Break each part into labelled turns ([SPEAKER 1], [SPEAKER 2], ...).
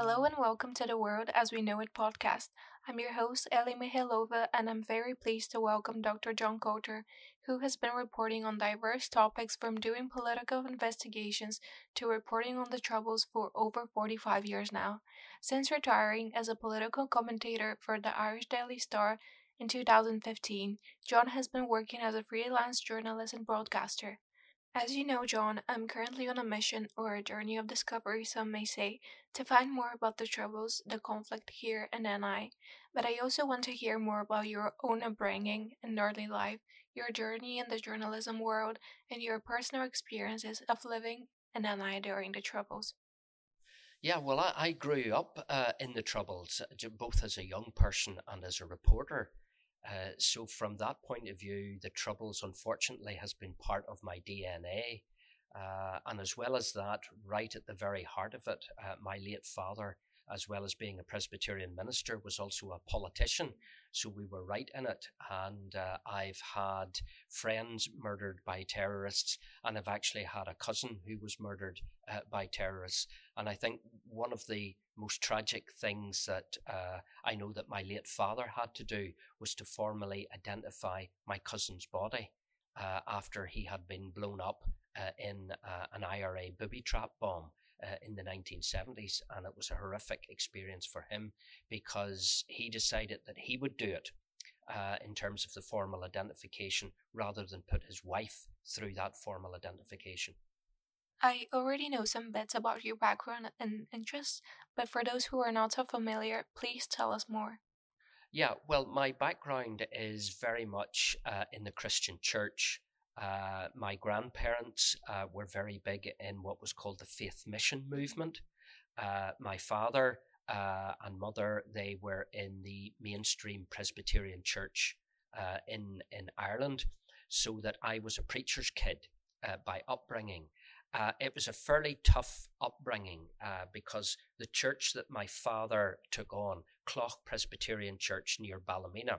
[SPEAKER 1] Hello and welcome to the World as We Know It podcast. I'm your host, Ellie Mihailova, and I'm very pleased to welcome Dr. John Coulter, who has been reporting on diverse topics from doing political investigations to reporting on the Troubles for over 45 years now. Since retiring as a political commentator for the Irish Daily Star in 2015, John has been working as a freelance journalist and broadcaster. As you know, John, I'm currently on a mission or a journey of discovery, some may say, to find more about the troubles, the conflict here in NI. But I also want to hear more about your own upbringing and early life, your journey in the journalism world, and your personal experiences of living in NI during the troubles.
[SPEAKER 2] Yeah, well, I, I grew up uh, in the troubles, both as a young person and as a reporter. Uh, so from that point of view, the troubles unfortunately has been part of my DNA. Uh, and as well as that, right at the very heart of it, uh, my late father, as well as being a Presbyterian minister, was also a politician. So we were right in it. And uh, I've had friends murdered by terrorists, and I've actually had a cousin who was murdered uh, by terrorists. And I think one of the most tragic things that uh, I know that my late father had to do was to formally identify my cousin's body uh, after he had been blown up uh, in uh, an IRA booby trap bomb. Uh, in the 1970s, and it was a horrific experience for him because he decided that he would do it uh, in terms of the formal identification rather than put his wife through that formal identification.
[SPEAKER 1] I already know some bits about your background and interests, but for those who are not so familiar, please tell us more.
[SPEAKER 2] Yeah, well, my background is very much uh, in the Christian church. Uh, my grandparents uh, were very big in what was called the faith mission movement. Uh, my father uh, and mother, they were in the mainstream Presbyterian church uh, in, in Ireland, so that I was a preacher's kid uh, by upbringing. It was a fairly tough upbringing because the church that my father took on, Clough Presbyterian Church near Ballymena,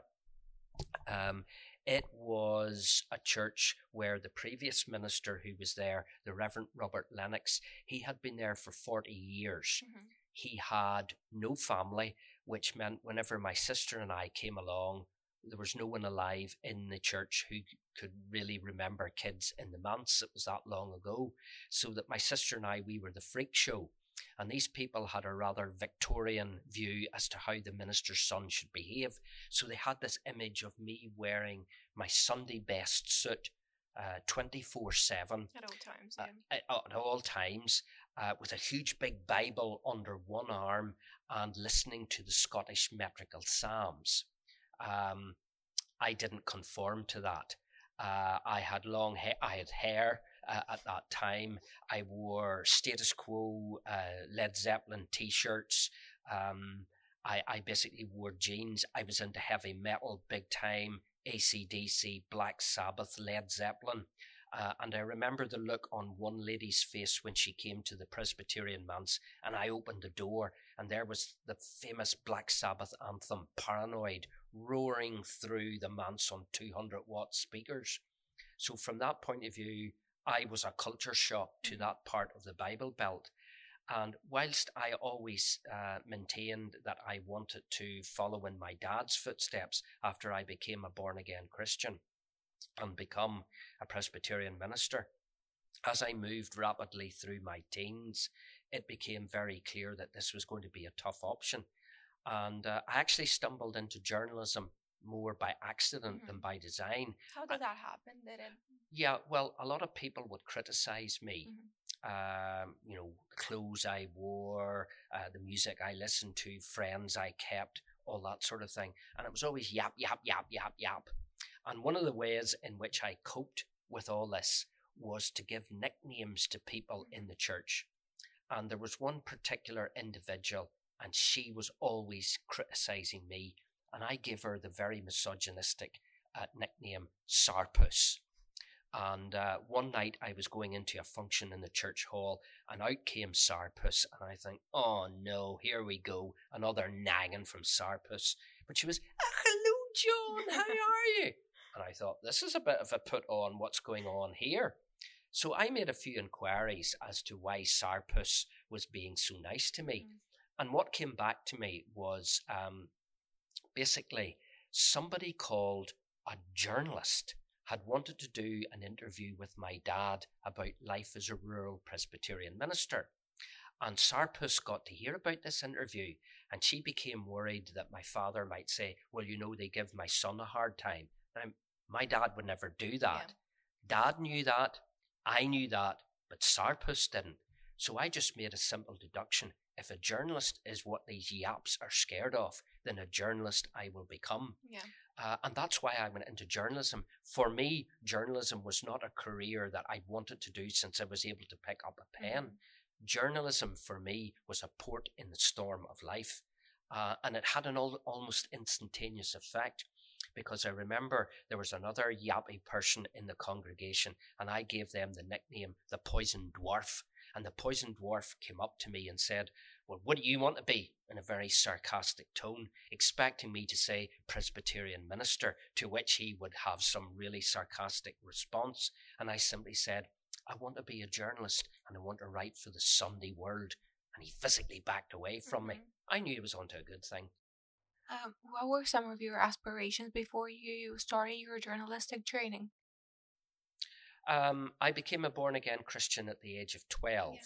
[SPEAKER 2] um, it was a church where the previous minister who was there, the Reverend Robert Lennox, he had been there for 40 years. Mm-hmm. He had no family, which meant whenever my sister and I came along, there was no one alive in the church who could really remember kids in the manse. It was that long ago. So that my sister and I, we were the freak show. And these people had a rather Victorian view as to how the minister's son should behave. So they had this image of me wearing my Sunday best suit uh, 24 7.
[SPEAKER 1] At all times, uh,
[SPEAKER 2] yeah. Uh, at all times, uh, with a huge big Bible under one arm and listening to the Scottish metrical Psalms. Um, I didn't conform to that. Uh, I had long hair. I had hair uh, at that time. I wore status quo uh, Led Zeppelin T-shirts. Um, I, I basically wore jeans. I was into heavy metal big time. ACDC, Black Sabbath, Led Zeppelin. Uh, and I remember the look on one lady's face when she came to the Presbyterian manse, and I opened the door, and there was the famous Black Sabbath anthem, Paranoid, roaring through the manse on 200 watt speakers. So, from that point of view, I was a culture shock to mm. that part of the Bible Belt. And whilst I always uh, maintained that I wanted to follow in my dad's footsteps after I became a born again Christian, and become a Presbyterian minister. As I moved rapidly through my teens, it became very clear that this was going to be a tough option. And uh, I actually stumbled into journalism more by accident mm-hmm. than by design.
[SPEAKER 1] How did that happen? Did it?
[SPEAKER 2] Yeah, well, a lot of people would criticize me. Mm-hmm. Um, you know, the clothes I wore, uh, the music I listened to, friends I kept, all that sort of thing. And it was always yap, yap, yap, yap, yap. And one of the ways in which I coped with all this was to give nicknames to people in the church. And there was one particular individual, and she was always criticizing me. And I gave her the very misogynistic uh, nickname Sarpus. And uh, one night I was going into a function in the church hall, and out came Sarpus. And I think, oh no, here we go, another nagging from Sarpus. But she was, oh, hello, John, how are you? And I thought, this is a bit of a put on what's going on here. So I made a few inquiries as to why Sarpus was being so nice to me. And what came back to me was um, basically somebody called a journalist had wanted to do an interview with my dad about life as a rural Presbyterian minister. And Sarpus got to hear about this interview, and she became worried that my father might say, Well, you know, they give my son a hard time. Now, my dad would never do that. Yeah. Dad knew that, I knew that, but Sarpus didn't. So I just made a simple deduction. If a journalist is what these yaps are scared of, then a journalist I will become.
[SPEAKER 1] Yeah.
[SPEAKER 2] Uh, and that's why I went into journalism. For me, journalism was not a career that I wanted to do since I was able to pick up a pen. Mm-hmm journalism for me was a port in the storm of life. Uh, and it had an al- almost instantaneous effect because I remember there was another yappy person in the congregation and I gave them the nickname the Poison Dwarf. And the Poison Dwarf came up to me and said, Well, what do you want to be? in a very sarcastic tone, expecting me to say Presbyterian minister, to which he would have some really sarcastic response. And I simply said, I want to be a journalist and I want to write for the Sunday World. And he physically backed away from mm-hmm. me. I knew he was onto a good thing.
[SPEAKER 1] Um, what were some of your aspirations before you started your journalistic training?
[SPEAKER 2] Um, I became a born again Christian at the age of 12. Yeah.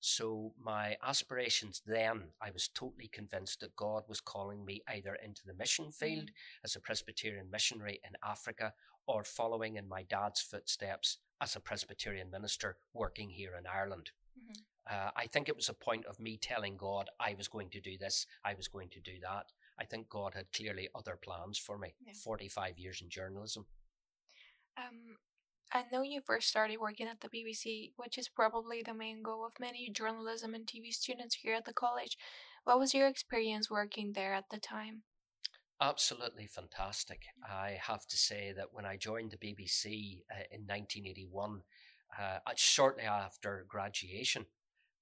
[SPEAKER 2] So, my aspirations then, I was totally convinced that God was calling me either into the mission field mm-hmm. as a Presbyterian missionary in Africa or following in my dad's footsteps as a Presbyterian minister working here in Ireland. Mm-hmm. Uh, I think it was a point of me telling God I was going to do this, I was going to do that. I think God had clearly other plans for me. Yeah. 45 years in journalism.
[SPEAKER 1] Um, I know you first started working at the BBC, which is probably the main goal of many journalism and TV students here at the college. What was your experience working there at the time?
[SPEAKER 2] Absolutely fantastic. I have to say that when I joined the BBC uh, in 1981, uh, shortly after graduation,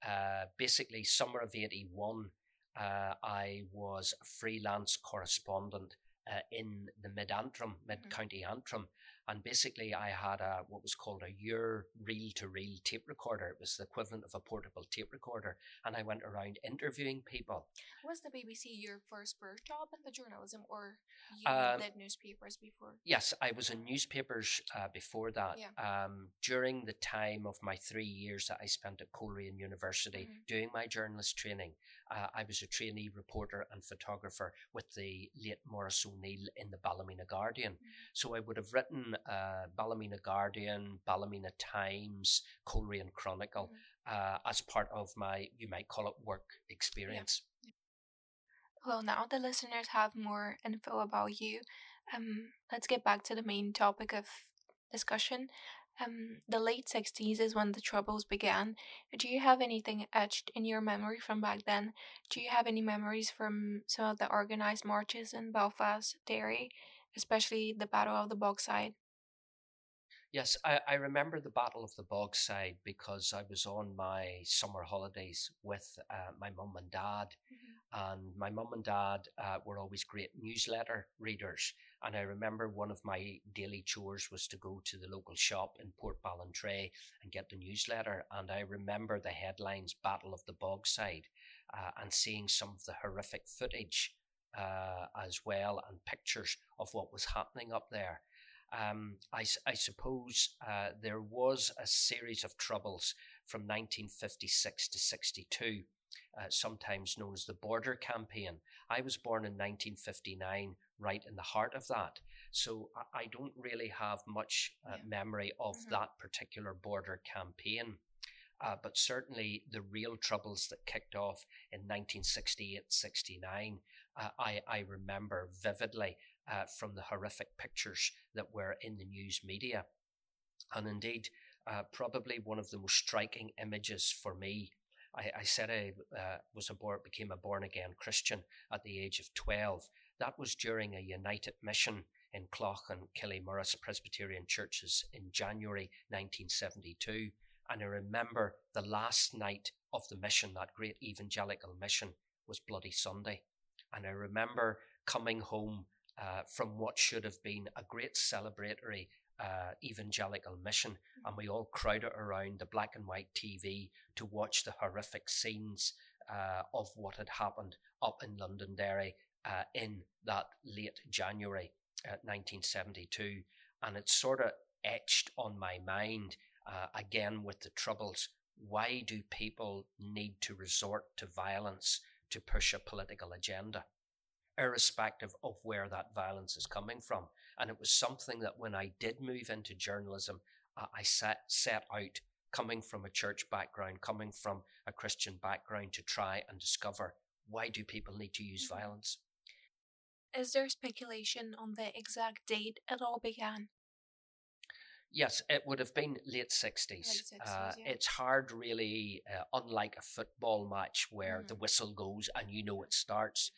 [SPEAKER 2] uh, basically summer of 81, uh, I was a freelance correspondent uh, in the mid Antrim, mid mm-hmm. county Antrim, and basically, I had a what was called a Uher reel to reel tape recorder. It was the equivalent of a portable tape recorder. And I went around interviewing people.
[SPEAKER 1] Was the BBC your first first job in the journalism, or you um, did newspapers before?
[SPEAKER 2] Yes, I was in newspapers uh, before that. Yeah. Um, during the time of my three years that I spent at Coleraine University mm-hmm. doing my journalist training, uh, I was a trainee reporter and photographer with the late Maurice O'Neill in the Ballymena Guardian. Mm-hmm. So I would have written uh, Ballymena Guardian, Ballymena Times, Coleraine Chronicle mm-hmm. uh, as part of my, you might call it, work experience. Yeah.
[SPEAKER 1] Well, now the listeners have more info about you. Um, let's get back to the main topic of discussion. Um, the late 60s is when the troubles began. Do you have anything etched in your memory from back then? Do you have any memories from some of the organized marches in Belfast, Derry, especially the Battle of the Bogside?
[SPEAKER 2] Yes, I, I remember the Battle of the Bogside because I was on my summer holidays with uh, my mum and dad. Mm-hmm. And my mum and dad uh, were always great newsletter readers. And I remember one of my daily chores was to go to the local shop in Portballintrae and get the newsletter. And I remember the headlines Battle of the Bogside uh, and seeing some of the horrific footage uh, as well and pictures of what was happening up there. Um, I, I, suppose uh, there was a series of troubles from 1956 to 62, uh, sometimes known as the Border Campaign. I was born in 1959, right in the heart of that. So I, I don't really have much uh, memory of mm-hmm. that particular border campaign. Uh, but certainly the real troubles that kicked off in 1968 69, uh, I, I remember vividly uh, from the horrific pictures that were in the news media. And indeed, uh, probably one of the most striking images for me. I, I said I uh, was a born, became a born again Christian at the age of 12. That was during a United mission in Clough and Killymurris Presbyterian churches in January 1972. And I remember the last night of the mission, that great evangelical mission, was Bloody Sunday. And I remember coming home uh, from what should have been a great celebratory uh, evangelical mission, and we all crowded around the black and white TV to watch the horrific scenes uh, of what had happened up in Londonderry uh, in that late January 1972. And it sort of etched on my mind uh, again with the Troubles. Why do people need to resort to violence to push a political agenda, irrespective of where that violence is coming from? And it was something that when I did move into journalism, uh, I set, set out coming from a church background, coming from a Christian background to try and discover why do people need to use mm-hmm. violence?
[SPEAKER 1] Is there speculation on the exact date it all began?
[SPEAKER 2] Yes, it would have been late 60s. Late 60s uh, yeah. It's hard, really, uh, unlike a football match where mm. the whistle goes and you know it starts.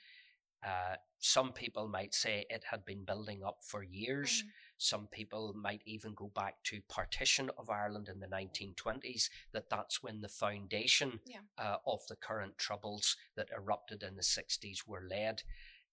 [SPEAKER 2] Uh, some people might say it had been building up for years. Mm. Some people might even go back to partition of Ireland in the 1920s, that that's when the foundation yeah. Uh, of the current troubles that erupted in the 60s were laid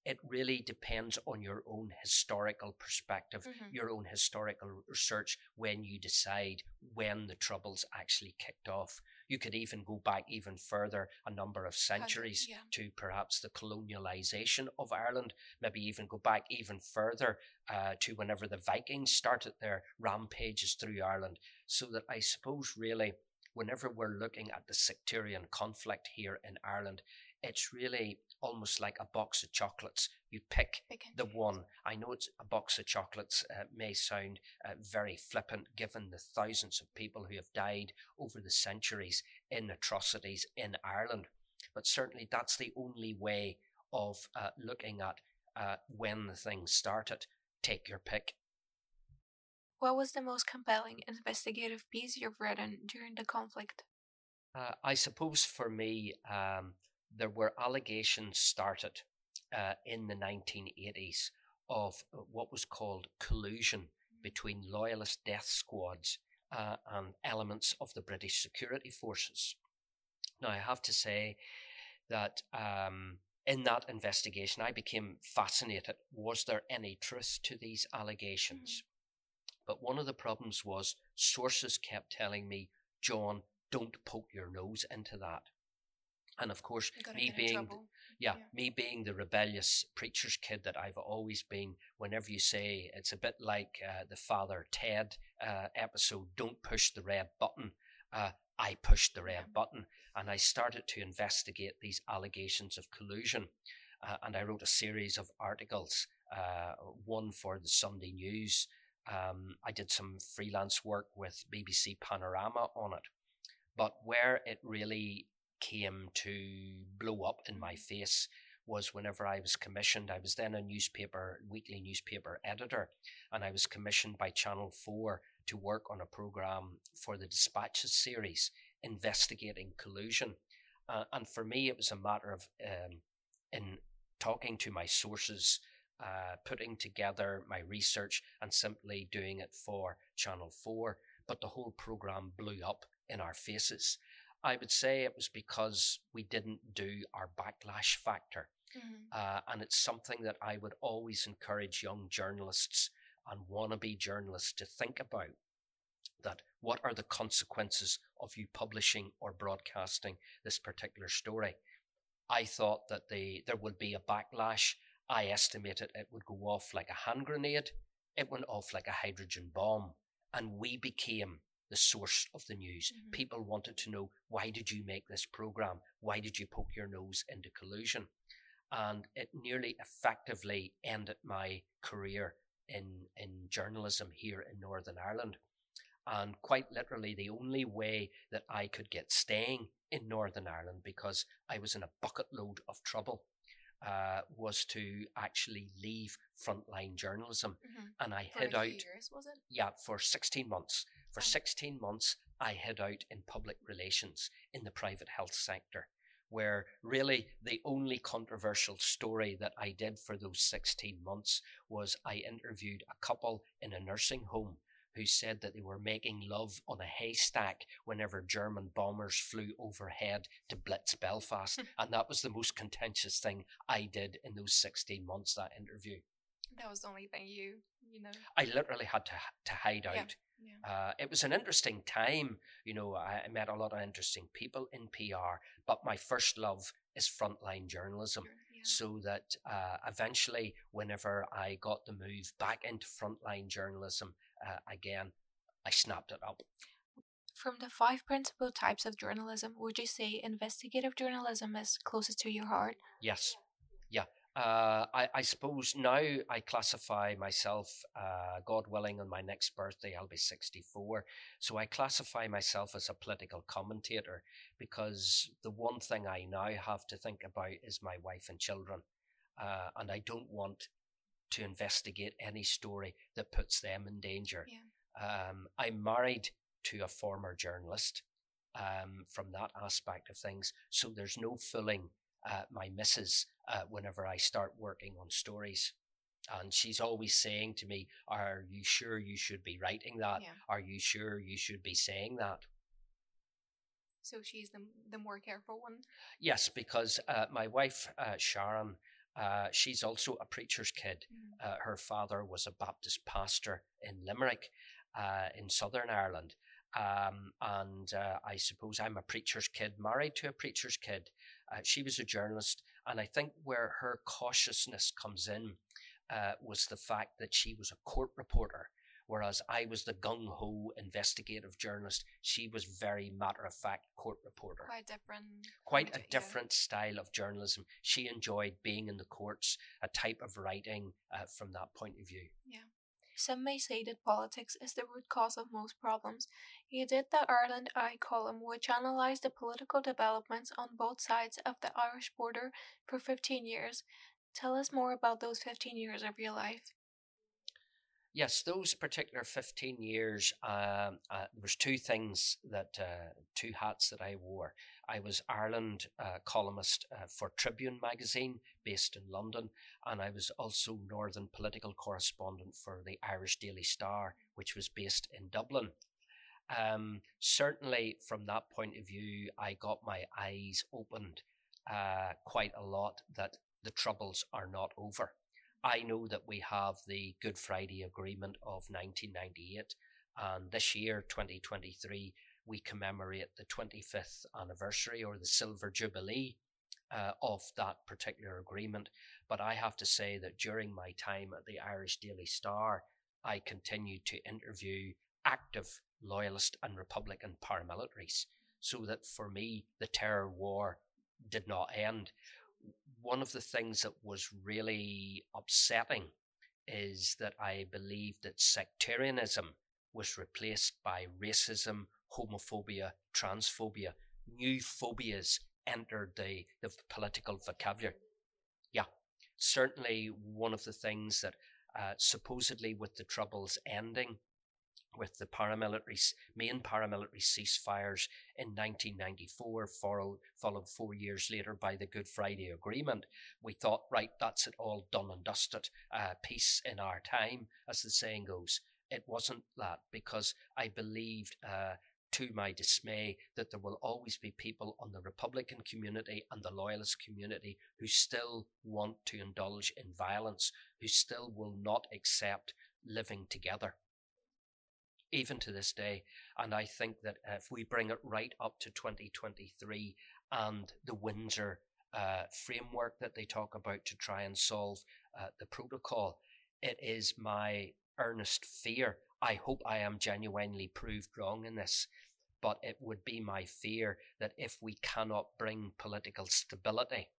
[SPEAKER 2] it really depends on your own historical perspective, mm-hmm. your own historical research when you decide when the troubles actually kicked off. You could even go back even further, a number of centuries yeah. to perhaps the colonialization of Ireland, maybe even go back even further uh, to whenever the Vikings started their rampages through Ireland. So that I suppose really, whenever we're looking at the sectarian conflict here in Ireland, it's really almost like a box of chocolates. You pick the one. I know it's a box of chocolates uh, may sound uh, very flippant given the thousands of people who have died over the centuries in atrocities in Ireland, but certainly that's the only way of uh, looking at uh, when the thing started. Take your pick.
[SPEAKER 1] What was the most compelling investigative piece you've written during the conflict?
[SPEAKER 2] Uh, I suppose for me, um, there were allegations started uh, in the 1980s of uh, what was called collusion between loyalist death squads uh, and elements of the British security forces. Now, I have to say that um, in that investigation, I became fascinated. Was there any truth to these allegations? Mm-hmm. But one of the problems was sources kept telling me, John, don't poke your nose into that. And of course, me being, yeah, yeah, me being the rebellious preacher's kid that I've always been, whenever you say it's a bit like uh, the Father Ted uh, episode, don't push the red button, uh, I pushed the red yeah. button and I started to investigate these allegations of collusion. Uh, and I wrote a series of articles, uh, one for the Sunday News. Um, I did some freelance work with BBC Panorama on it. But where it really came to blow up in my face was whenever I was commissioned. I was then a newspaper, weekly newspaper editor, and I was commissioned by Channel 4 to work on a program for the Dispatches series investigating collusion. Uh, and for me, it was a matter of um, in talking to my sources, uh, putting together my research, and simply doing it for Channel 4. But the whole program blew up in our faces. I would say it was because we didn't do our backlash factor. Mm-hmm. Uh, and it's something that I would always encourage young journalists and wannabe journalists to think about that what are the consequences of you publishing or broadcasting this particular story? I thought that the, there would be a backlash. I estimated it would go off like a hand grenade. It went off like a hydrogen bomb. And we became the source of the news. Mm-hmm. People wanted to know why did you make this program? Why did you poke your nose into collusion? And it nearly effectively ended my career in in journalism here in Northern Ireland. And quite literally, the only way that I could get staying in Northern Ireland because I was in a bucket load of trouble uh, was to actually leave frontline journalism. Mm-hmm. And I
[SPEAKER 1] for
[SPEAKER 2] hid out.
[SPEAKER 1] Years, was it?
[SPEAKER 2] Yeah, for 16 months. For 16 months, I hid out in public relations in the private health sector, where really the only controversial story that I did for those 16 months was I interviewed a couple in a nursing home who said that they were making love on a haystack whenever German bombers flew overhead to blitz Belfast. Hmm. and that was the most contentious thing I did in those 16 months, that interview.
[SPEAKER 1] That was the only thing you, you know.
[SPEAKER 2] I literally had to to hide out.
[SPEAKER 1] yeah.
[SPEAKER 2] Uh, it was an interesting time. You know, I, I met a lot of interesting people in PR, but my first love is frontline journalism.
[SPEAKER 1] Yeah.
[SPEAKER 2] So that uh, eventually, whenever I got the move back into frontline journalism uh, again, I snapped it up.
[SPEAKER 1] From the five principal types of journalism, would you say investigative journalism is closest to your heart?
[SPEAKER 2] Yes. Yeah. Uh, I, I suppose now I classify myself, uh, God willing, on my next birthday, I'll be 64. So I classify myself as a political commentator because the one thing I now have to think about is my wife and children. Uh, and I don't want to investigate any story that puts them in danger.
[SPEAKER 1] Yeah.
[SPEAKER 2] Um, I'm married to a former journalist um, from that aspect of things. So there's no fooling uh, my missus uh, whenever I start working on stories. And she's always saying to me, Are you sure you should be writing that?
[SPEAKER 1] Yeah.
[SPEAKER 2] Are you sure you should be saying that?
[SPEAKER 1] So she's the the more careful one.
[SPEAKER 2] Yes, because uh, my wife, uh, Sharon, uh, she's also a preacher's kid.
[SPEAKER 1] Mm.
[SPEAKER 2] Uh, her father was a Baptist pastor in Limerick, uh, in Southern Ireland. Um, and uh, I suppose I'm a preacher's kid, married to a preacher's kid. Uh, she was a journalist, and I think where her cautiousness comes in uh, was the fact that she was a court reporter, whereas I was the gung ho investigative journalist. She was very matter of fact court reporter
[SPEAKER 1] Quite different.
[SPEAKER 2] quite a
[SPEAKER 1] point, yeah.
[SPEAKER 2] different style of journalism. She enjoyed being in the courts, a type of writing uh, from that point of view.
[SPEAKER 1] Some may say that politics is the root cause of most problems. You did the Ireland Eye column, which analysed the political developments on both sides of the Irish border for 15 years. Tell us more about those 15 years of your life.
[SPEAKER 2] Yes, those particular 15 years, um, uh, there was two things that, uh, two hats that I wore. I was Ireland uh, columnist uh, for Tribune magazine based in London, and I was also Northern political correspondent for the Irish Daily Star, which was based in Dublin. Um, certainly, from that point of view, I got my eyes opened uh, quite a lot that the troubles are not over. I know that we have the Good Friday Agreement of 1998, and this year, 2023, we commemorate the 25th anniversary or the Silver Jubilee uh, of that particular agreement. But I have to say that during my time at the Irish Daily Star, I continued to interview active loyalist and Republican paramilitaries, so that for me, the terror war did not end one of the things that was really upsetting is that I believe that sectarianism was replaced by racism, homophobia, transphobia. New phobias entered the, the political vocabulary. Yeah, certainly one of the things that uh, supposedly with the Troubles ending, with the paramilitary main paramilitary ceasefires in 1994, followed, followed four years later by the Good Friday Agreement. We thought, right, that's it all done and dusted, uh, peace in our time, as the saying goes. It wasn't that because I believed, uh, to my dismay, that there will always be people on the Republican community and the Loyalist community who still want to indulge in violence, who still will not accept living together even to this day. And I think that if we bring it right up to 2023 and the Windsor uh, framework that they talk about to try and solve uh, the protocol, it is my earnest fear. I hope I am genuinely proved wrong in this. But it would be my fear that if we cannot bring political stability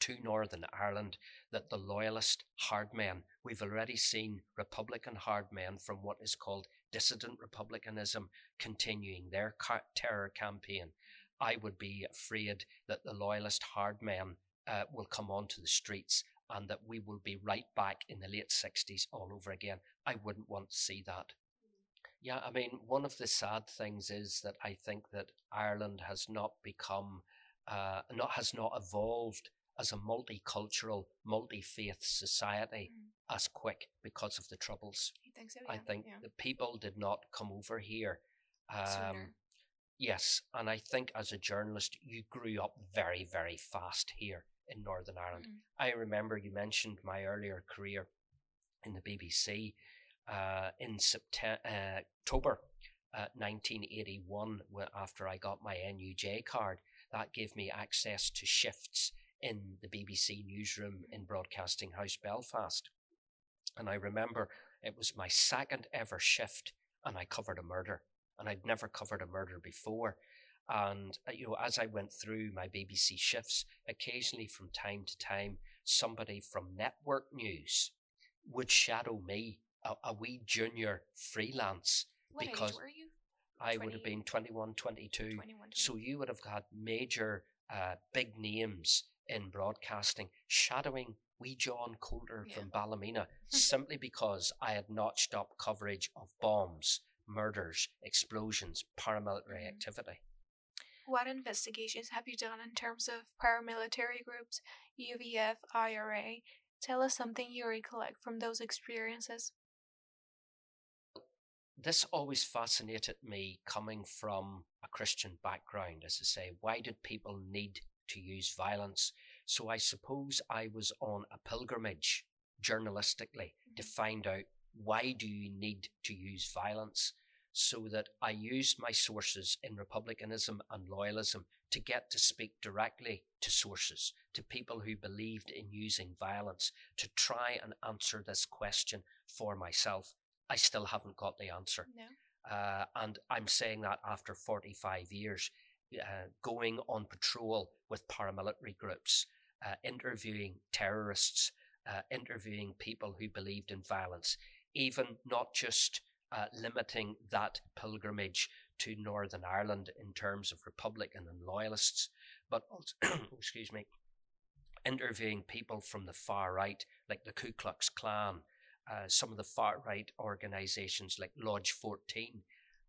[SPEAKER 2] to Northern Ireland, that the loyalist hard men, we've already seen Republican hard men from what is called dissident republicanism continuing their terror campaign, I would be afraid that the loyalist hard men uh, will come onto the streets and that we will be right back in the late 60s all over again. I wouldn't want to see that. Yeah, I mean, one of the sad things is that I think that Ireland has not become, uh, not has not evolved as a multicultural, multi-faith society
[SPEAKER 1] Mm.
[SPEAKER 2] as quick because of the troubles.
[SPEAKER 1] You think so?
[SPEAKER 2] I think
[SPEAKER 1] yeah.
[SPEAKER 2] the people did not come over here. Um, yes, and I think as a journalist, you grew up very, very fast here in Northern Ireland.
[SPEAKER 1] Mm.
[SPEAKER 2] I remember you mentioned my earlier career. in the BBC uh, in September, uh, October 1981, after I got my NUJ card. That gave me access to shifts in the BBC newsroom in Broadcasting House Belfast. And I remember it was my second ever shift, and I covered a murder. And I'd never covered a murder before. And, uh, you know, as I went through my BBC shifts, occasionally from time to time, somebody from network news would shadow me, a, a wee junior freelance.
[SPEAKER 1] What
[SPEAKER 2] because
[SPEAKER 1] age were you?
[SPEAKER 2] I would have been 21, 22.
[SPEAKER 1] 21,
[SPEAKER 2] So you would have had major uh, big names in broadcasting shadowing wee John Coulter
[SPEAKER 1] Yeah.
[SPEAKER 2] from Ballymena simply because I had notched up coverage of bombs, murders, explosions, paramilitary
[SPEAKER 1] Mhm.
[SPEAKER 2] activity.
[SPEAKER 1] What investigations have you done in terms of paramilitary groups, UVF, IRA? Tell us something you recollect from those experiences.
[SPEAKER 2] This always fascinated me coming from a Christian background. As I say, why did people need to use violence? So I suppose I was on a pilgrimage journalistically to
[SPEAKER 1] Mhm.
[SPEAKER 2] find out why do you need to use violence so that I used my sources in republicanism and loyalism to get to speak directly to sources, to people who believed in using violence to try and answer this question for myself. I still haven't got the answer.
[SPEAKER 1] No.
[SPEAKER 2] Uh, and I'm saying that after 45 years, uh, going on patrol with paramilitary groups, uh, interviewing terrorists, uh, interviewing people who believed in violence, even not just uh, limiting that pilgrimage to Northern Ireland in terms of Republican and loyalists, but also, excuse me, interviewing people from the far right, like the Ku Klux Klan, uh, some of the far right organizations like Lodge 14,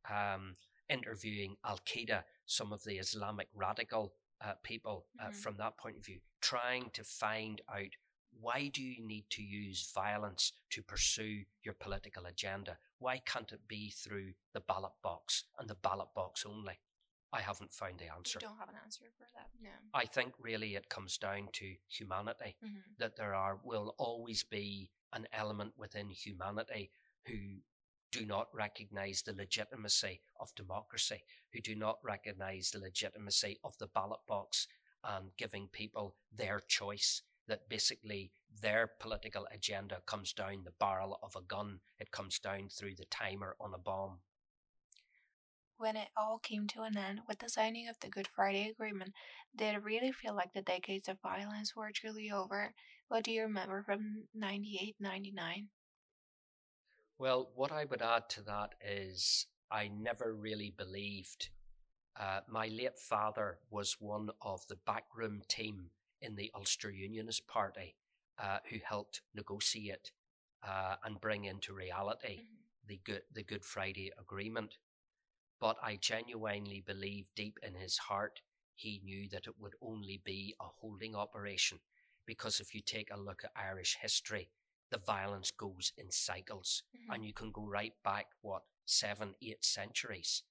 [SPEAKER 2] um, interviewing Al Qaeda, some of the Islamic radical uh, people uh,
[SPEAKER 1] Mhm.
[SPEAKER 2] from that point of view, trying to find out why do you need to use violence to pursue your political agenda? Why can't it be through the ballot box and the ballot box only? I haven't found the answer.
[SPEAKER 1] You don't have an answer for that. No.
[SPEAKER 2] I think really it comes down to humanity
[SPEAKER 1] hmm
[SPEAKER 2] that there are will always be an element within humanity who do not recognize the legitimacy of democracy, who do not recognize the legitimacy of the ballot box and giving people their choice. That basically their political agenda comes down the barrel of a gun, it comes down through the timer on a bomb.
[SPEAKER 1] When it all came to an end with the signing of the Good Friday Agreement, did it really feel like the decades of violence were truly over? What do you remember from 98 99?
[SPEAKER 2] Well, what I would add to that is I never really believed. Uh, my late father was one of the backroom team in the Ulster Unionist Party uh, who helped negotiate uh, and bring into reality the good the Good Friday Agreement. But I genuinely believe deep in his heart he knew that it would only be a holding operation because if you take a look at Irish history, the violence goes in cycles
[SPEAKER 1] Mhm.
[SPEAKER 2] and you can go right back what seven eight centuries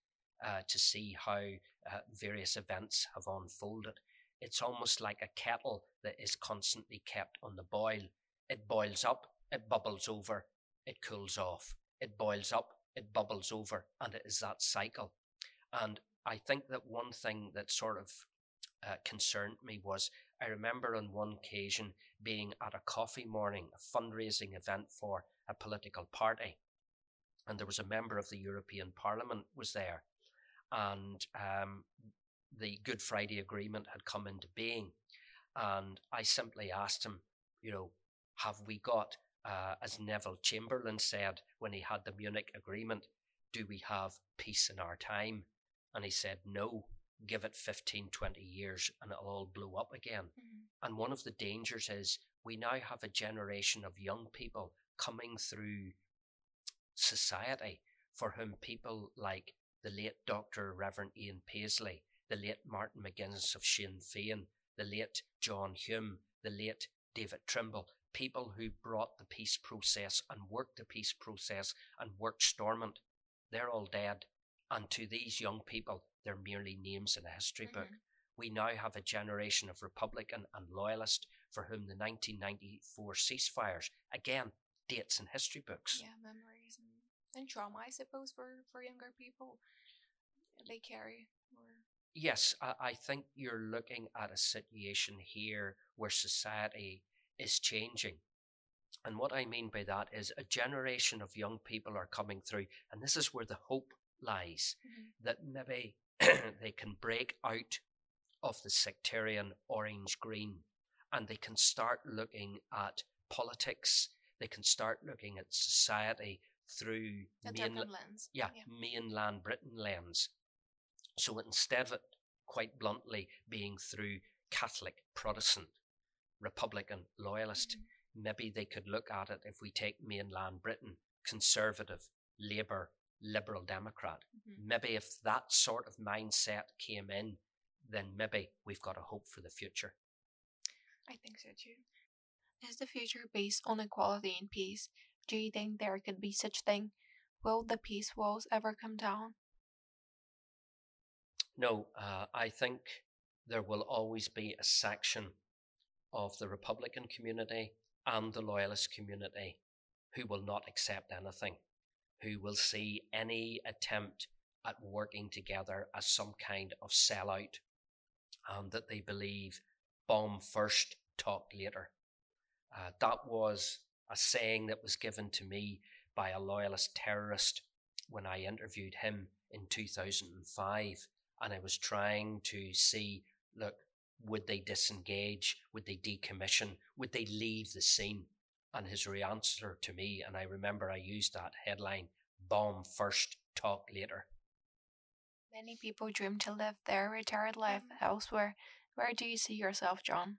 [SPEAKER 2] uh, to see how uh, various events have unfolded. It's almost like a kettle that is constantly kept on the boil. It boils up it bubbles over it cools off. It boils up it bubbles over and it is that cycle. And i think that one thing that sort of uh, concerned me was i remember on one occasion being at a coffee morning a fundraising event for a political party and there was a member of the European Parliament was there, and um, the Good Friday Agreement had come into being, and I simply asked him, you know, have we got, uh, as Neville Chamberlain said when he had the Munich Agreement, do we have peace in our time? And he said, no, give it 15, 20 years and it'll all blow up again.
[SPEAKER 1] Mhm.
[SPEAKER 2] And one of the dangers is we now have a generation of young people coming through society for whom people like the late Dr. Reverend Ian Paisley, the late Martin McGuinness of Sinn Féin, the late John Hume, the late David Trimble, people who brought the peace process and worked the peace process and worked Stormont, they're all dead. And to these young people, they're merely names in a history book.
[SPEAKER 1] Mhm.
[SPEAKER 2] We now have a generation of Republican and Loyalist for whom the 1994 ceasefires, again, dates in history books.
[SPEAKER 1] Yeah, memories and, and trauma, I suppose, for, for younger people. They carry or
[SPEAKER 2] Yes, I, I think you're looking at a situation here where society is changing. And what I mean by that is a generation of young people are coming through, and this is where the hope lies
[SPEAKER 1] Mhm.
[SPEAKER 2] that maybe they can break out of the sectarian orange green and they can start looking at politics, they can start looking at society through
[SPEAKER 1] a
[SPEAKER 2] mainla-
[SPEAKER 1] different lens.
[SPEAKER 2] yeah, mainland Britain lens. So instead of it, quite bluntly, being through Catholic, Protestant, Republican, Loyalist,
[SPEAKER 1] Mhm.
[SPEAKER 2] maybe they could look at it if we take mainland Britain, Conservative, Labour, Liberal Democrat.
[SPEAKER 1] Mhm.
[SPEAKER 2] Maybe if that sort of mindset came in, then maybe we've got a hope for the future.
[SPEAKER 1] I think so too. Is the future based on equality and peace? Do you think there could be such thing? Will the peace walls ever come down?
[SPEAKER 2] No, uh, I think there will always be a section of the Republican community and the Loyalist community who will not accept anything, who will see any attempt at working together as some kind of sellout, and that they believe bomb first, talk later. Uh, that was a saying that was given to me by a Loyalist terrorist when I interviewed him in 2005 and I was trying to see, look, would they disengage? Would they decommission? Would they leave the scene? And his re answer to me, and I remember I used that headline, bomb first, talk later.
[SPEAKER 1] Many people dream to live their retired life elsewhere. Where do you see yourself, John?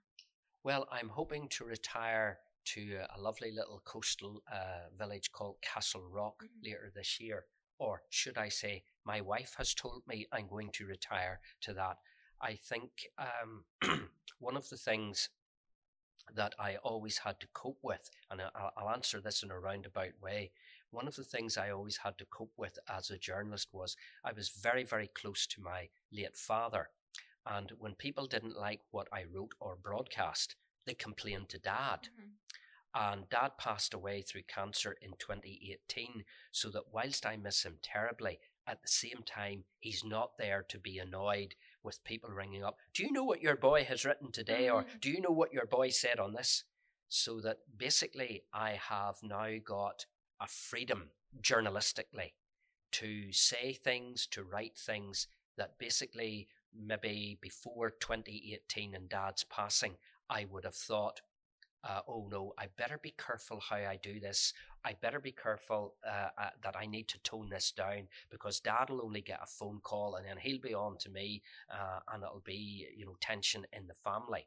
[SPEAKER 2] Well, I'm hoping to retire to a lovely little coastal uh, village called Castlerock
[SPEAKER 1] Mhm.
[SPEAKER 2] later this year. Or should I say, my wife has told me I'm going to retire to that. I think um, one of the things that I always had to cope with, and I'll, answer this in a roundabout way. One of the things I always had to cope with as a journalist was I was very, very close to my late father. And when people didn't like what I wrote or broadcast, they complained to dad.
[SPEAKER 1] Mhm.
[SPEAKER 2] And dad passed away through cancer in 2018. So that whilst I miss him terribly, at the same time, he's not there to be annoyed with people ringing up. Do you know what your boy has written today? Or
[SPEAKER 1] Mhm.
[SPEAKER 2] do you know what your boy said on this? So that basically, I have now got a freedom journalistically to say things, to write things that basically maybe before 2018 and dad's passing, I would have thought, uh, oh no, I better be careful how I do this. I better be careful uh, uh, that I need to tone this down because dad will only get a phone call and then he'll be on to me uh, and it'll be, you know, tension in the family.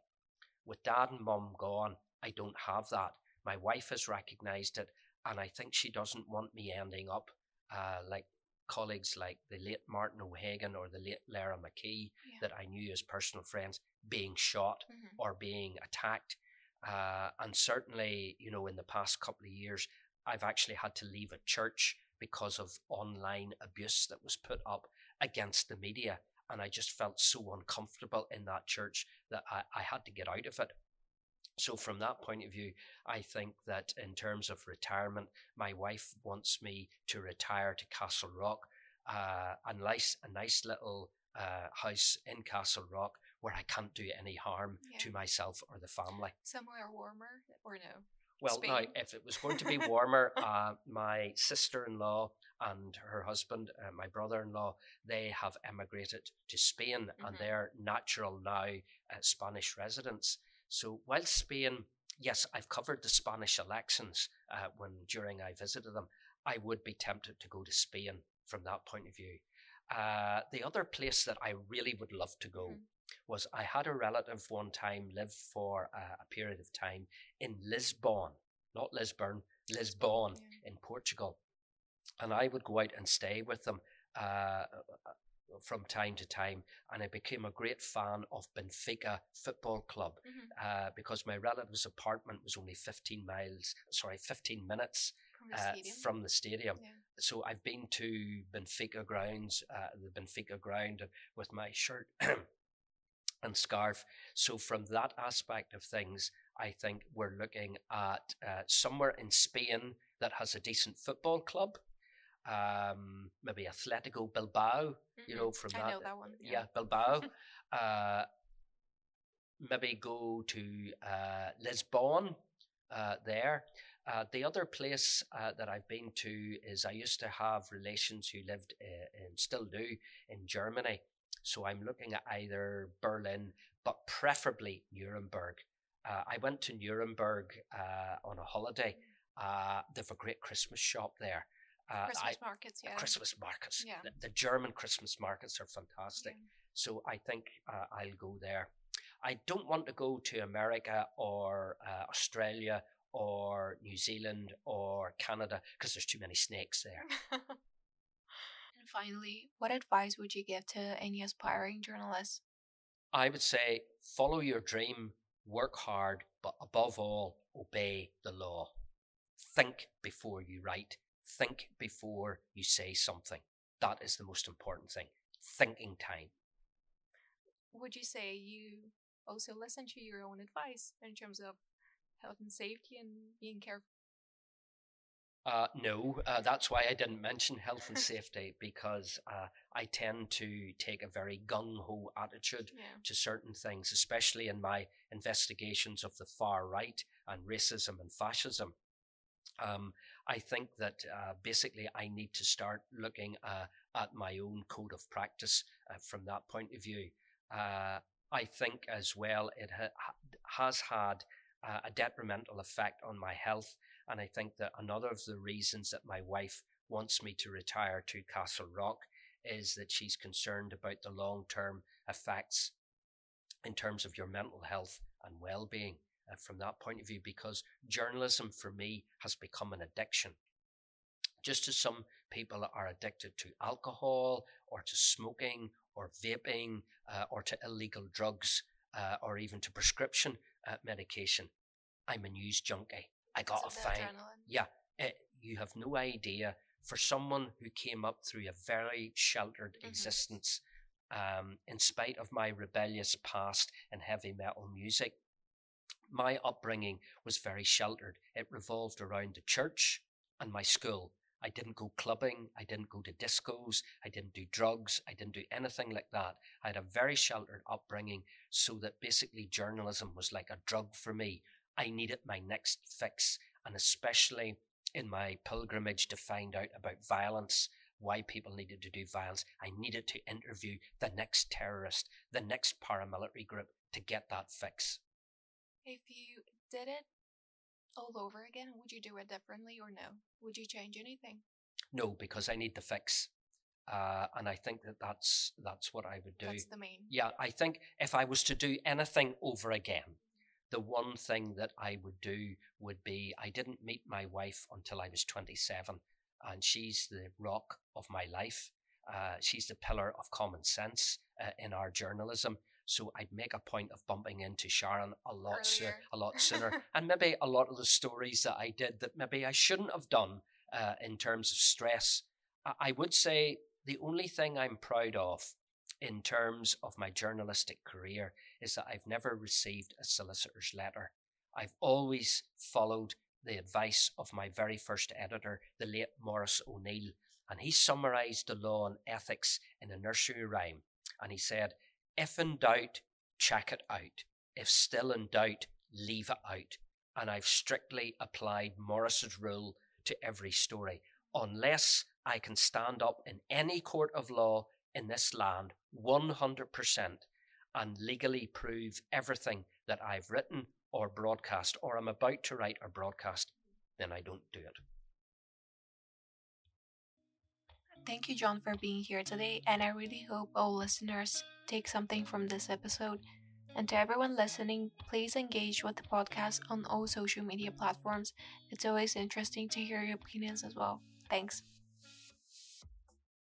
[SPEAKER 2] With dad and mum gone, I don't have that. My wife has recognized it and I think she doesn't want me ending up uh, like colleagues like the late Martin O'Hagan or the late Lyra McKee
[SPEAKER 1] Yeah.
[SPEAKER 2] that I knew as personal friends being shot
[SPEAKER 1] Mhm.
[SPEAKER 2] or being attacked. Uh, and certainly, you know, in the past couple of years, I've actually had to leave a church because of online abuse that was put up against the media. And I just felt so uncomfortable in that church that I, I had to get out of it. So, from that point of view, I think that in terms of retirement, my wife wants me to retire to Castle Rock, uh, a nice, a nice little uh, house in Castlerock where I can't do any harm to myself or the family.
[SPEAKER 1] Somewhere warmer or no?
[SPEAKER 2] Well, now, if it was going to be warmer, uh, my sister-in-law and her husband, uh, my brother-in-law, they have emigrated to Spain, and
[SPEAKER 1] Mhm.
[SPEAKER 2] they're natural now uh, Spanish residents. So, while Spain, yes, I've covered the Spanish elections uh, when during I visited them, I would be tempted to go to Spain from that point of view. Uh, the other place that I really would love to go
[SPEAKER 1] Mhm.
[SPEAKER 2] Was I had a relative one time live for uh, a period of time in Lisbon, not Lisburn, Lisbon
[SPEAKER 1] Yeah.
[SPEAKER 2] in Portugal. And I would go out and stay with them uh, from time to time. And I became a great fan of Benfica Football Club
[SPEAKER 1] Mhm.
[SPEAKER 2] uh, because my relative's apartment was only 15 miles, sorry, 15 minutes
[SPEAKER 1] From the
[SPEAKER 2] uh,
[SPEAKER 1] stadium.
[SPEAKER 2] from the stadium.
[SPEAKER 1] yeah.
[SPEAKER 2] So I've been to Benfica grounds, uh, the Benfica ground with my shirt and scarf. So from that aspect of things, I think we're looking at uh, somewhere in Spain that has a decent football club. Um, maybe Atletico Bilbao, mm-hmm. you know, from
[SPEAKER 1] that.
[SPEAKER 2] I
[SPEAKER 1] know that one.
[SPEAKER 2] Yeah, yeah Bilbao. uh, maybe go to uh, Lisbon uh, there. Uh, the other place uh, that I've been to is I used to have relations who lived uh, and still do in Germany. So I'm looking at either Berlin, but preferably Nuremberg. Uh, I went to Nuremberg uh, on a holiday. Uh, they have a great Christmas shop there.
[SPEAKER 1] Christmas I, markets, yeah.
[SPEAKER 2] Christmas markets. Yeah. The, the, German Christmas markets are fantastic. Yeah. So I think I'll go there. I don't want to go to America or Australia or New Zealand or Canada because there's too many snakes there.
[SPEAKER 1] finally, what advice would you give to any aspiring journalists?
[SPEAKER 2] I would say follow your dream, work hard, but above all, obey the law. Think before you write, think before you say something. That is the most important thing. Thinking time.
[SPEAKER 1] Would you say you also listen to your own advice in terms of health and safety and being careful?
[SPEAKER 2] Uh, no, uh, that's why I didn't mention health and safety because uh, I tend to take a very gung ho attitude yeah. to certain things, especially in my investigations of the far right and racism and fascism. Um, I think that uh, basically I need to start looking uh, at my own code of practice uh, from that point of view. I think as well it ha- has had uh, a detrimental effect on my health. And I think that another of the reasons that my wife wants me to retire to Castle Rock is that she's concerned about the long term effects in terms of your mental health and well being uh, from that point of view, because journalism for me has become an addiction. Just as some people are addicted to alcohol or to smoking or vaping uh, or to illegal drugs uh, or even to prescription uh, medication. I'm a news junkie. I got a fine. Yeah, it, you have no idea. For someone who came up through a very sheltered mm-hmm. existence, um, in spite of my rebellious past in heavy metal music, my upbringing was very sheltered. It revolved around the church and my school. I didn't go clubbing. I didn't go to discos. I didn't do drugs. I didn't do anything like that. I had a very sheltered upbringing so that basically journalism was like a drug for me. I needed my next fix. And especially in my pilgrimage to find out about violence, why people needed to do violence, I needed to interview the next terrorist, the next paramilitary group to get that fix.
[SPEAKER 1] If you did it all over again, would you do it differently or no? Would you change anything?
[SPEAKER 2] No, because I need the fix. Uh, and I think that that's that's what I would do.
[SPEAKER 1] That's the main.
[SPEAKER 2] Yeah, I think if I was to do anything over again, the one thing that I would do would be I didn't meet my wife until I was 27, and she's the rock of my life. Uh, she's the pillar of common sense uh, in our journalism. So I'd make a point of bumping into Sharon a lot sooner, a lot sooner, and maybe a lot of the stories that I did that maybe I shouldn't have done uh, in terms of stress. I would say the only thing I'm proud of in terms of my journalistic career is that I've never received a solicitor's letter. I've always followed the advice of my very first editor, the late Morris O'Neill, and he summarized the law and ethics in a nursery rhyme. And he said, if in doubt, check it out. If still in doubt, leave it out. And I've strictly applied Morris's rule to every story. Unless I can stand up in any court of law in this land 100% and legally prove everything that I've written or broadcast or I'm about to write or broadcast, then I don't do it.
[SPEAKER 1] Thank you, John, for being here today, and I really hope all listeners take something from this episode. And to everyone listening, please engage with the podcast on all social media platforms. It's always interesting to hear your opinions as well. Thanks.